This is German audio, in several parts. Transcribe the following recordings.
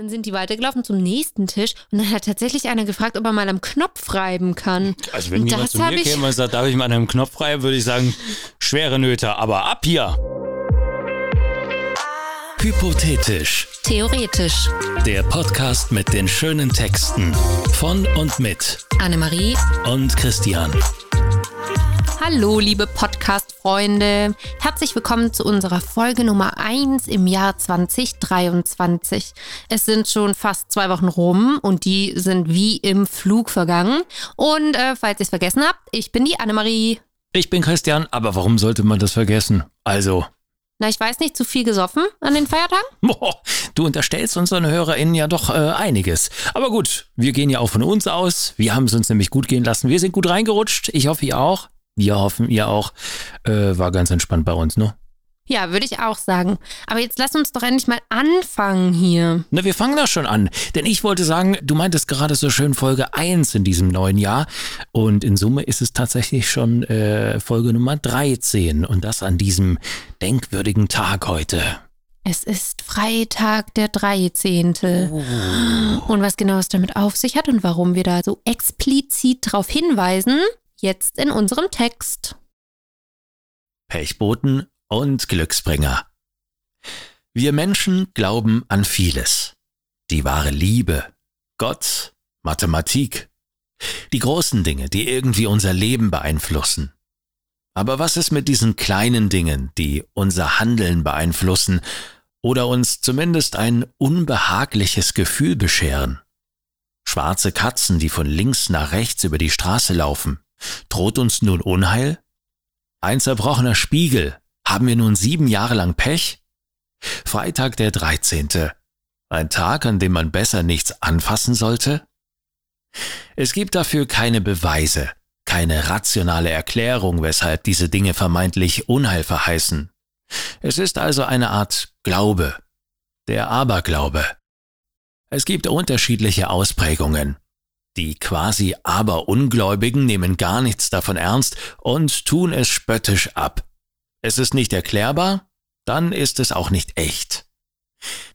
Dann sind die weitergelaufen zum nächsten Tisch und dann hat tatsächlich einer gefragt, ob er mal am Knopf reiben kann. Also wenn Und jemand zu mir ich- käme und sagt, darf ich mal an einem Knopf reiben, würde ich sagen, schwere Nöte, aber ab hier. Hypothetisch. Theoretisch. Der Podcast mit den schönen Texten von und mit Annemarie. und Christian. Hallo, liebe Podcast-Freunde. Herzlich willkommen zu unserer Folge Nummer 1 im Jahr 2023. Es sind schon fast zwei Wochen rum und die sind wie im Flug vergangen. Und äh, falls ihr es vergessen habt, ich bin die Annemarie. Ich bin Christian, aber warum sollte man das vergessen? Also, Na, ich weiß nicht, zu viel gesoffen an den Feiertagen? boah, du unterstellst unseren HörerInnen ja doch äh, einiges. Aber gut, wir gehen ja auch von uns aus. Wir haben es uns nämlich gut gehen lassen. Wir sind gut reingerutscht. Ich hoffe, ihr auch. Wir hoffen, ihr auch. Äh, war ganz entspannt bei uns, ne? Ja, würde ich auch sagen. Aber jetzt lass uns doch endlich mal anfangen hier. Na, wir fangen da schon an. Denn ich wollte sagen, du meintest gerade so schön Folge 1 in diesem neuen Jahr. Und in Summe ist es tatsächlich schon äh, Folge Nummer 13. Und das an diesem denkwürdigen Tag heute. Es ist Freitag, der 13. Und was genau es damit auf sich hat und warum wir da so explizit darauf hinweisen, jetzt in unserem Text. Pechboten und Glücksbringer. Wir Menschen glauben an vieles. Die wahre Liebe, Gott, Mathematik. Die großen Dinge, die irgendwie unser Leben beeinflussen. Aber was ist mit diesen kleinen Dingen, die unser Handeln beeinflussen oder uns zumindest ein unbehagliches Gefühl bescheren? Schwarze Katzen, die von links nach rechts über die Straße laufen. Droht uns nun Unheil? Ein zerbrochener Spiegel. Haben wir nun sieben Jahre lang Pech? Freitag der 13. Ein Tag, an dem man besser nichts anfassen sollte? Es gibt dafür keine Beweise, keine rationale Erklärung, weshalb diese Dinge vermeintlich Unheil verheißen. Es ist also eine Art Glaube, der Aberglaube. Es gibt unterschiedliche Ausprägungen. Die quasi Aberungläubigen nehmen gar nichts davon ernst und tun es spöttisch ab. Es ist nicht erklärbar, dann ist es auch nicht echt.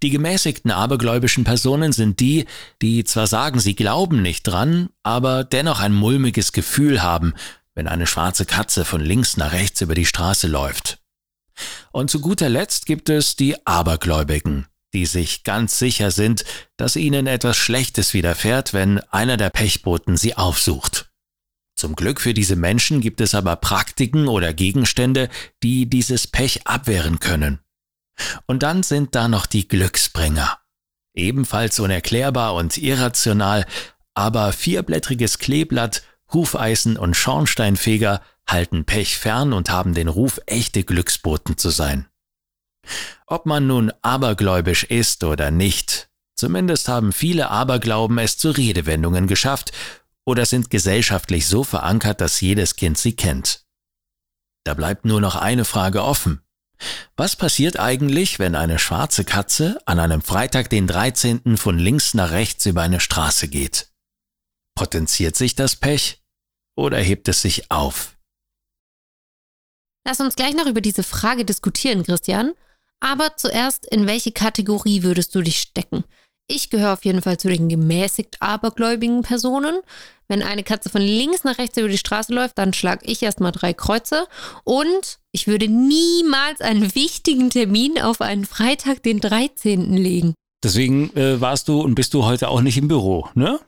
Die gemäßigten abergläubischen Personen sind die, die zwar sagen, sie glauben nicht dran, aber dennoch ein mulmiges Gefühl haben, wenn eine schwarze Katze von links nach rechts über die Straße läuft. Und zu guter Letzt gibt es die Abergläubigen, die sich ganz sicher sind, dass ihnen etwas Schlechtes widerfährt, wenn einer der Pechboten sie aufsucht. Zum Glück für diese Menschen gibt es aber Praktiken oder Gegenstände, die dieses Pech abwehren können. Und dann sind da noch die Glücksbringer. Ebenfalls unerklärbar und irrational, aber vierblättriges Kleeblatt, Hufeisen und Schornsteinfeger halten Pech fern und haben den Ruf, echte Glücksboten zu sein. Ob man nun abergläubisch ist oder nicht, zumindest haben viele Aberglauben es zu Redewendungen geschafft oder sind gesellschaftlich so verankert, dass jedes Kind sie kennt. Da bleibt nur noch eine Frage offen. Was passiert eigentlich, wenn eine schwarze Katze an einem Freitag den 13. von links nach rechts über eine Straße geht? Potenziert sich das Pech oder hebt es sich auf? Lass uns gleich noch über diese Frage diskutieren, Christian. Aber zuerst, in welche Kategorie würdest du dich stecken? Ich gehöre auf jeden Fall zu den gemäßigt abergläubigen Personen. Wenn eine Katze von links nach rechts über die Straße läuft, dann schlag ich erstmal drei Kreuze. Und ich würde niemals einen wichtigen Termin auf einen Freitag, den 13. legen. Deswegen äh, warst du und bist du heute auch nicht im Büro, ne?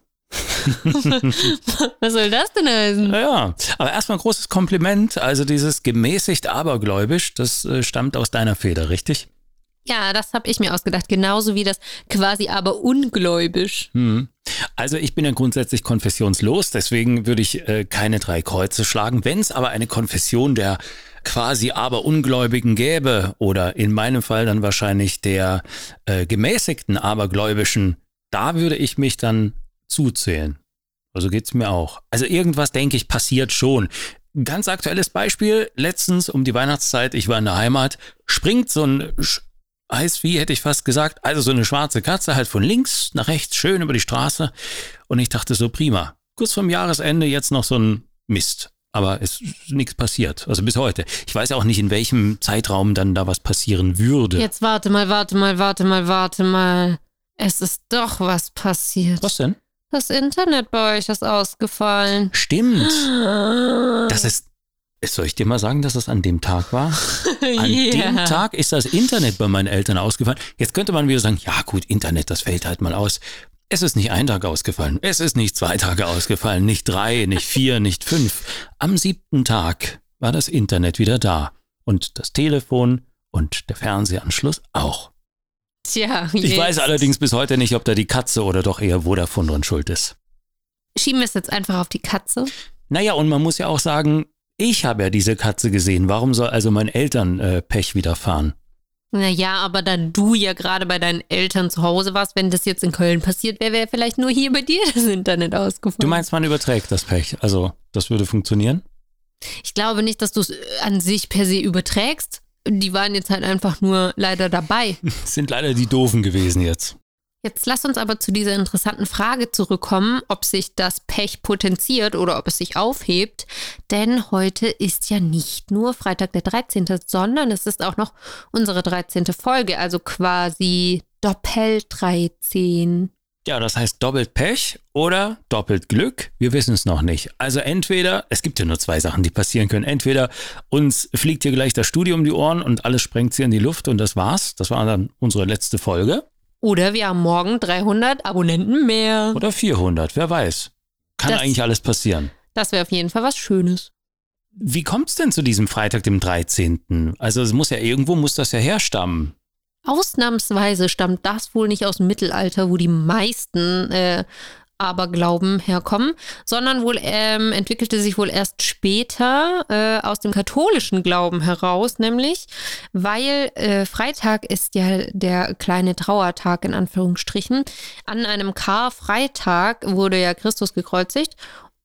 Was soll das denn heißen? Ja, aber erstmal großes Kompliment. Also dieses gemäßigt abergläubisch, das äh, stammt aus deiner Feder, richtig? Ja, das habe ich mir ausgedacht. Genauso wie das quasi aber ungläubisch. Hm. Also ich bin ja grundsätzlich konfessionslos, deswegen würde ich äh, keine drei Kreuze schlagen. Wenn es aber eine Konfession der quasi aber Ungläubigen gäbe oder in meinem Fall dann wahrscheinlich der äh, gemäßigten Abergläubischen, da würde ich mich dann zuzählen. Also geht's mir auch. Also irgendwas, denke ich, passiert schon. Ganz aktuelles Beispiel, letztens um die Weihnachtszeit, ich war in der Heimat, springt so ein Sch- Eisvieh, hätte ich fast gesagt, also so eine schwarze Katze halt von links nach rechts schön über die Straße und ich dachte so prima. Kurz vorm Jahresende jetzt noch so ein Mist. Aber es ist nichts passiert. Also bis heute. Ich weiß auch nicht, in welchem Zeitraum dann da was passieren würde. Jetzt warte mal, warte mal, warte mal, warte mal. Es ist doch was passiert. Was denn? Das Internet bei euch ist ausgefallen. Stimmt. Das ist. Soll ich dir mal sagen, dass das an dem Tag war? An Yeah. dem Tag ist das Internet bei meinen Eltern ausgefallen. Jetzt könnte man wieder sagen, ja gut, Internet, das fällt halt mal aus. Es ist nicht ein Tag ausgefallen. Es ist nicht zwei Tage ausgefallen. Nicht drei, nicht vier, nicht fünf. Am siebten Tag war das Internet wieder da. Und das Telefon und der Fernsehanschluss auch. Tja, Ich jetzt weiß allerdings bis heute nicht, ob da die Katze oder doch eher Vodafone dran schuld ist. Schieben wir es jetzt einfach auf die Katze. Naja, und man muss ja auch sagen, ich habe ja diese Katze gesehen. Warum soll also meinen Eltern äh, Pech widerfahren? Naja, aber da du ja gerade bei deinen Eltern zu Hause warst, wenn das jetzt in Köln passiert wäre, wäre vielleicht nur hier bei dir das Internet ausgefallen. Du meinst, man überträgt das Pech. Also, das würde funktionieren? Ich glaube nicht, dass du es an sich per se überträgst. Die waren jetzt halt einfach nur leider dabei. Sind leider die Doofen gewesen jetzt. Jetzt lass uns aber zu dieser interessanten Frage zurückkommen, ob sich das Pech potenziert oder ob es sich aufhebt. Denn heute ist ja nicht nur Freitag der 13., sondern es ist auch noch unsere 13. Folge, also quasi Doppel 13. Ja, das heißt doppelt Pech oder doppelt Glück. Wir wissen es noch nicht. Also entweder, es gibt ja nur zwei Sachen, die passieren können. Entweder uns fliegt hier gleich das Studio um die Ohren und alles sprengt hier in die Luft und das war's. Das war dann unsere letzte Folge. Oder wir haben morgen 300 Abonnenten mehr. Oder 400, wer weiß. Kann Das- eigentlich alles passieren. Das wäre auf jeden Fall was Schönes. Wie kommt es denn zu diesem Freitag, dem 13.? Also es muss ja irgendwo, muss das ja herstammen. Ausnahmsweise stammt das wohl nicht aus dem Mittelalter, wo die meisten äh, Aberglauben herkommen, sondern wohl ähm, entwickelte sich wohl erst später äh, aus dem katholischen Glauben heraus, nämlich weil äh, Freitag ist ja der kleine Trauertag in Anführungsstrichen. An einem Karfreitag wurde ja Christus gekreuzigt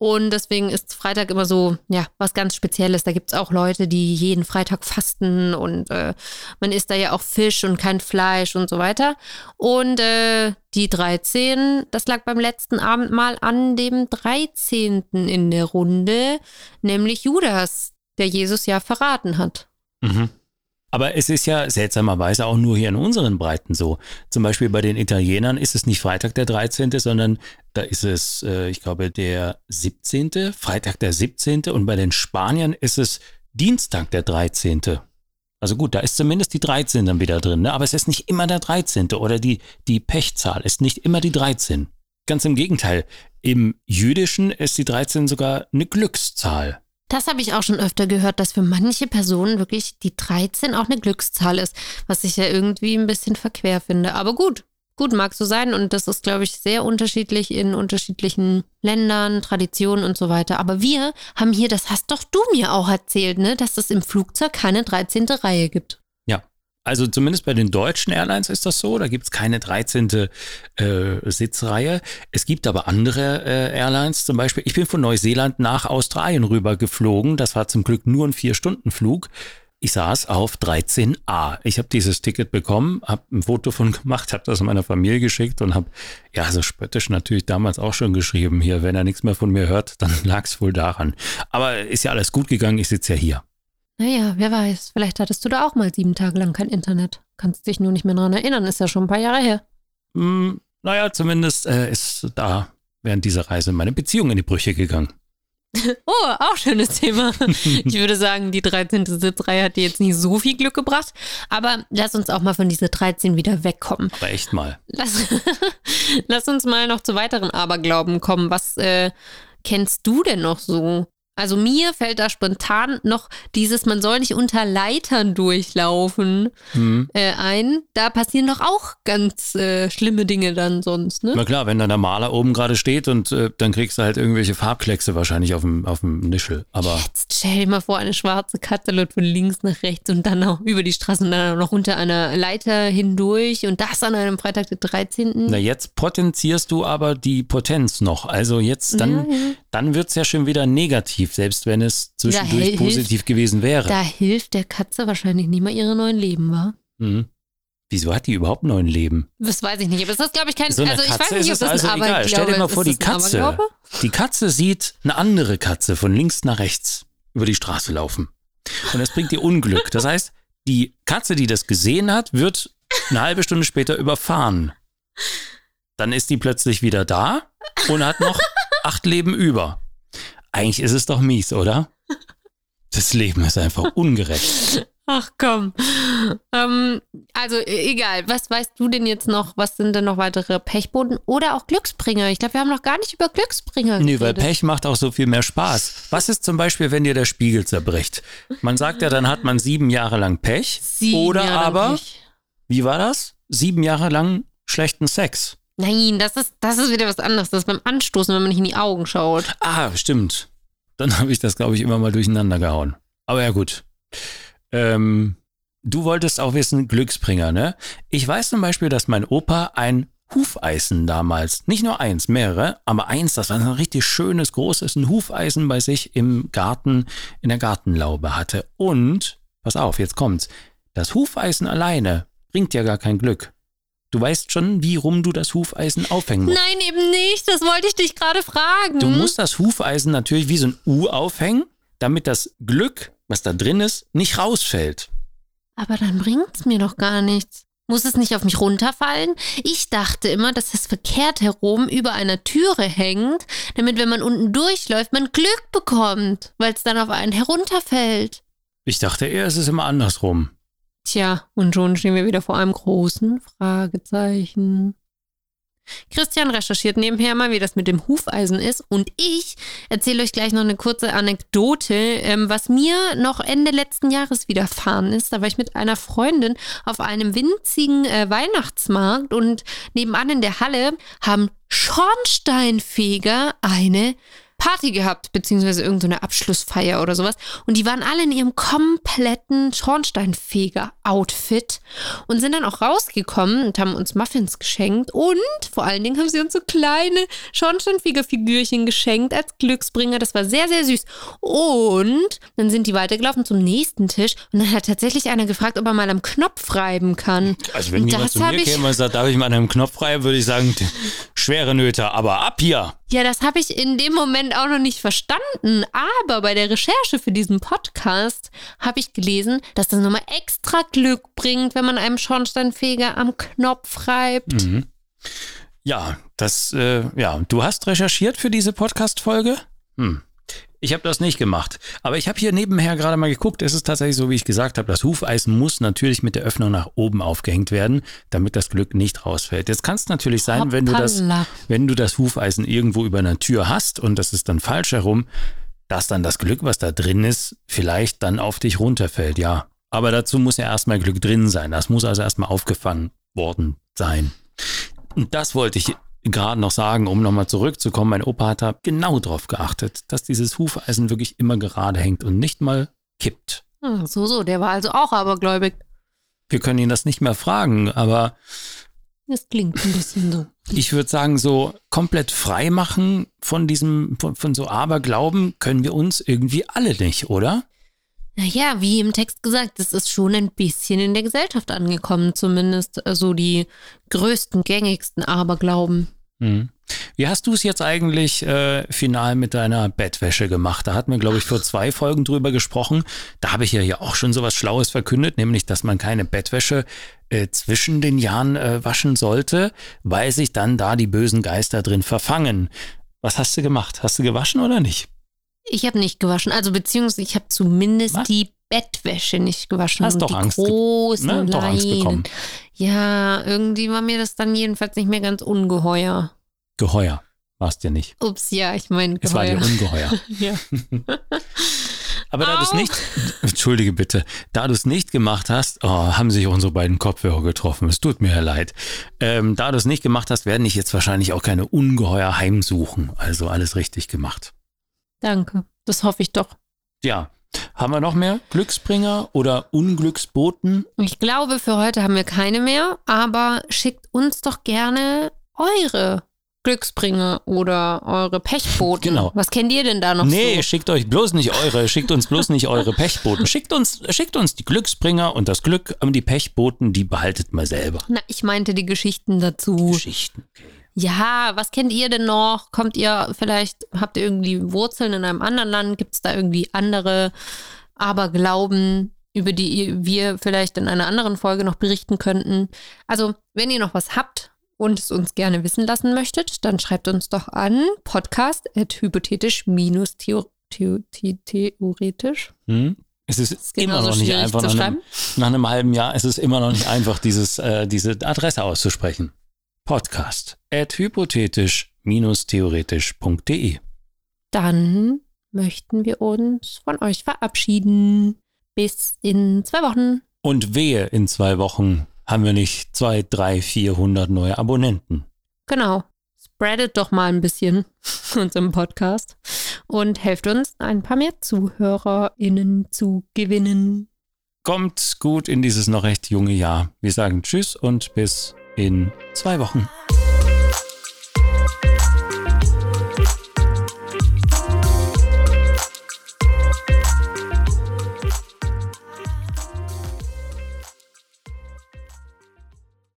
und deswegen ist Freitag immer so, ja, was ganz Spezielles. Da gibt es auch Leute, die jeden Freitag fasten und äh, man isst da ja auch Fisch und kein Fleisch und so weiter. Und äh, die 13, das lag beim letzten Abendmahl an dem 13. in der Runde, nämlich Judas, der Jesus ja verraten hat. Mhm. Aber es ist ja seltsamerweise auch nur hier in unseren Breiten so. Zum Beispiel bei den Italienern ist es nicht Freitag der 13., sondern da ist es, äh, ich glaube, der 17., Freitag der 17. und bei den Spaniern ist es Dienstag der 13. Also gut, da ist zumindest die 13 dann wieder drin, ne? aber es ist nicht immer der 13. oder die, die Pechzahl ist nicht immer die 13. Ganz im Gegenteil, im Jüdischen ist die 13 sogar eine Glückszahl. Das habe ich auch schon öfter gehört, dass für manche Personen wirklich die 13 auch eine Glückszahl ist, was ich ja irgendwie ein bisschen verquer finde. Aber gut, gut mag so sein und das ist, glaube ich, sehr unterschiedlich in unterschiedlichen Ländern, Traditionen und so weiter. Aber wir haben hier, das hast doch du mir auch erzählt, ne, dass es im Flugzeug keine 13. Reihe gibt. Also zumindest bei den deutschen Airlines ist das so. Da gibt es keine 13. Äh, Sitzreihe. Es gibt aber andere äh, Airlines, zum Beispiel, ich bin von Neuseeland nach Australien rüber geflogen. Das war zum Glück nur ein Vier-Stunden-Flug. Ich saß auf 13a. Ich habe dieses Ticket bekommen, habe ein Foto von gemacht, habe das meiner Familie geschickt und habe, ja, so spöttisch natürlich damals auch schon geschrieben, hier, wenn er nichts mehr von mir hört, dann lag es wohl daran. Aber ist ja alles gut gegangen, ich sitze ja hier. Naja, wer weiß, vielleicht hattest du da auch mal sieben Tage lang kein Internet. Kannst dich nur nicht mehr dran erinnern, ist ja schon ein paar Jahre her. Hm, naja, zumindest äh, ist da während dieser Reise meine Beziehung in die Brüche gegangen. Oh, auch schönes Thema. Ich würde sagen, die 13. Sitzreihe hat dir jetzt nicht so viel Glück gebracht, aber lass uns auch mal von dieser 13 wieder wegkommen. Aber echt mal. Lass, lass uns mal noch zu weiteren Aberglauben kommen. Was äh, kennst du denn noch so? Also mir fällt da spontan noch dieses, man soll nicht unter Leitern durchlaufen Hm. äh, ein. Da passieren doch auch ganz äh, schlimme Dinge dann sonst, ne? Na klar, wenn dann der Maler oben gerade steht und äh, dann kriegst du halt irgendwelche Farbkleckse wahrscheinlich auf dem, auf dem Nischel. Aber Jetzt stell dir mal vor, eine schwarze Katze läuft von links nach rechts und dann noch über die Straße und dann noch unter einer Leiter hindurch und das an einem Freitag, der 13. na jetzt potenzierst du aber die Potenz noch. Also jetzt, dann, Ja, ja. Dann wird's ja schon wieder negativ, selbst wenn es zwischendurch hilft- positiv gewesen wäre. Da hilft der Katze wahrscheinlich nicht mal ihre neuen Leben, wa? Mhm. Wieso hat die überhaupt neun Leben? Das weiß ich nicht, aber das ist, glaube ich, kein. So also, ich Katze weiß nicht, ob das es also ein egal. Aberglaube Stell dir mal vor, die Katze. Die Katze sieht eine andere Katze von links nach rechts über die Straße laufen. Und das bringt ihr Unglück. Das heißt, die Katze, die das gesehen hat, wird eine halbe Stunde später überfahren. Dann ist die plötzlich wieder da und hat noch acht Leben über. Eigentlich ist es doch mies, oder? Das Leben ist einfach ungerecht. Ach komm. Ähm, also e- egal, was weißt du denn jetzt noch? Was sind denn noch weitere Pechboten oder auch Glücksbringer? Ich glaube, wir haben noch gar nicht über Glücksbringer Nee, weil geredet. Pech macht auch so viel mehr Spaß. Was ist zum Beispiel, wenn dir der Spiegel zerbricht? Man sagt ja, dann hat man sieben Jahre lang Pech. Sieben oder Jahre aber, Pech. wie war das? Sieben Jahre lang schlechten Sex. Nein, das ist, das ist wieder was anderes. Das ist beim Anstoßen, wenn man nicht in die Augen schaut. Ah, stimmt. Dann habe ich das, glaube ich, immer mal durcheinander gehauen. Aber ja, gut. Ähm, du wolltest auch wissen, Glücksbringer, ne? Ich weiß zum Beispiel, dass mein Opa ein Hufeisen damals, nicht nur eins, mehrere, aber eins, das war ein richtig schönes, großes ein Hufeisen bei sich im Garten, in der Gartenlaube hatte. Und, pass auf, jetzt kommt's, das Hufeisen alleine bringt ja gar kein Glück. Du weißt schon, wie rum du das Hufeisen aufhängen musst. Nein, eben nicht. Das wollte ich dich gerade fragen. Du musst das Hufeisen natürlich wie so ein U aufhängen, damit das Glück, was da drin ist, nicht rausfällt. Aber dann bringt's mir doch gar nichts. Muss es nicht auf mich runterfallen? Ich dachte immer, dass es verkehrt herum über einer Türe hängt, damit, wenn man unten durchläuft, man Glück bekommt, weil es dann auf einen herunterfällt. Ich dachte eher, es ist immer andersrum. Tja, und schon stehen wir wieder vor einem großen Fragezeichen. Christian recherchiert nebenher mal, wie das mit dem Hufeisen ist. Und ich erzähle euch gleich noch eine kurze Anekdote, ähm, was mir noch Ende letzten Jahres widerfahren ist. Da war ich mit einer Freundin auf einem winzigen äh, Weihnachtsmarkt und nebenan in der Halle haben Schornsteinfeger eine Party gehabt, beziehungsweise irgendeine Abschlussfeier oder sowas. Und die waren alle in ihrem kompletten Schornsteinfeger-Outfit und sind dann auch rausgekommen und haben uns Muffins geschenkt. Und vor allen Dingen haben sie uns so kleine Schornsteinfeger-Figürchen geschenkt als Glücksbringer. Das war sehr, sehr süß. Und dann sind die weitergelaufen zum nächsten Tisch und dann hat tatsächlich einer gefragt, ob er mal am Knopf reiben kann. Also wenn Und jemand zu mir käme und sagt, darf ich mal an einem Knopf frei, würde ich sagen, schwere Nöte, aber ab hier. Ja, das habe ich in dem Moment auch noch nicht verstanden. Aber bei der Recherche für diesen Podcast habe ich gelesen, dass das nochmal extra Glück bringt, wenn man einem Schornsteinfeger am Knopf reibt. Mhm. Ja, das, äh, ja, du hast recherchiert für diese Podcast-Folge? Hm. Ich habe das nicht gemacht. Aber ich habe hier nebenher gerade mal geguckt. Es ist tatsächlich so, wie ich gesagt habe, das Hufeisen muss natürlich mit der Öffnung nach oben aufgehängt werden, damit das Glück nicht rausfällt. Jetzt kann es natürlich sein, wenn du das, wenn du das Hufeisen irgendwo über einer Tür hast und das ist dann falsch herum, dass dann das Glück, was da drin ist, vielleicht dann auf dich runterfällt, ja. Aber dazu muss ja erstmal Glück drin sein. Das muss also erstmal aufgefangen worden sein. Und das wollte ich gerade noch sagen, um nochmal zurückzukommen. Mein Opa hat da genau drauf geachtet, dass dieses Hufeisen wirklich immer gerade hängt und nicht mal kippt. Hm, so, so, der war also auch abergläubig. Wir können ihn das nicht mehr fragen, aber Das klingt ein bisschen so. ich würde sagen, so komplett frei machen von diesem, von, von so Aberglauben können wir uns irgendwie alle nicht, oder? Naja, wie im Text gesagt, es ist schon ein bisschen in der Gesellschaft angekommen, zumindest äh, so die größten, gängigsten Aberglauben. Mhm. Wie hast du es jetzt eigentlich äh, final mit deiner Bettwäsche gemacht? Da hatten wir, glaube ich, vor zwei Folgen drüber gesprochen. Da habe ich ja hier auch schon sowas Schlaues verkündet, nämlich, dass man keine Bettwäsche äh, zwischen den Jahren äh, waschen sollte, weil sich dann da die bösen Geister drin verfangen. Was hast du gemacht? Hast du gewaschen oder nicht? Ich habe nicht gewaschen, also beziehungsweise ich habe zumindest Was? die Bettwäsche nicht gewaschen. Hast und doch die Angst großen Ne? Doch Angst bekommen. Ja, irgendwie war mir das dann jedenfalls nicht mehr ganz ungeheuer. Geheuer. Warst dir nicht. Ups, ja, ich meine Es war dir geheuer. ungeheuer. ja. Aber da du es nicht, entschuldige bitte, da du es nicht gemacht hast, oh, haben sich unsere beiden Kopfhörer getroffen. Es tut mir ja leid. Ähm, da du es nicht gemacht hast, werden dich jetzt wahrscheinlich auch keine Ungeheuer heimsuchen. Also alles richtig gemacht. Danke, das hoffe ich doch. Ja. Haben wir noch mehr Glücksbringer oder Unglücksboten? Ich glaube, für heute haben wir keine mehr, aber schickt uns doch gerne eure Glücksbringer oder eure Pechboten. Genau. Was kennt ihr denn da noch Nee, so? schickt euch bloß nicht eure, schickt uns bloß nicht eure Pechboten. Schickt uns, schickt uns die Glücksbringer und das Glück, aber die Pechboten, die behaltet mal selber. Na, ich meinte die Geschichten dazu. Geschichten. Okay. Ja, was kennt ihr denn noch? Kommt ihr vielleicht, habt ihr irgendwie Wurzeln in einem anderen Land? Gibt es da irgendwie andere Aberglauben, über die wir vielleicht in einer anderen Folge noch berichten könnten? Also, wenn ihr noch was habt und es uns gerne wissen lassen möchtet, dann schreibt uns doch an podcast.hypothetisch-theoretisch. Hm? Es ist, ist immer noch nicht einfach, nach einem, nach einem, halben Jahr ist es immer noch nicht einfach, dieses, äh, diese Adresse auszusprechen. Podcast at hypothetisch-theoretisch.de Dann möchten wir uns von euch verabschieden. Bis in zwei Wochen. Und wehe, in zwei Wochen haben wir nicht zwei, drei, vierhundert neue Abonnenten. Genau. Spreadet doch mal ein bisschen unserem Podcast und helft uns, ein paar mehr ZuhörerInnen zu gewinnen. Kommt gut in dieses noch recht junge Jahr. Wir sagen Tschüss und bis in zwei Wochen.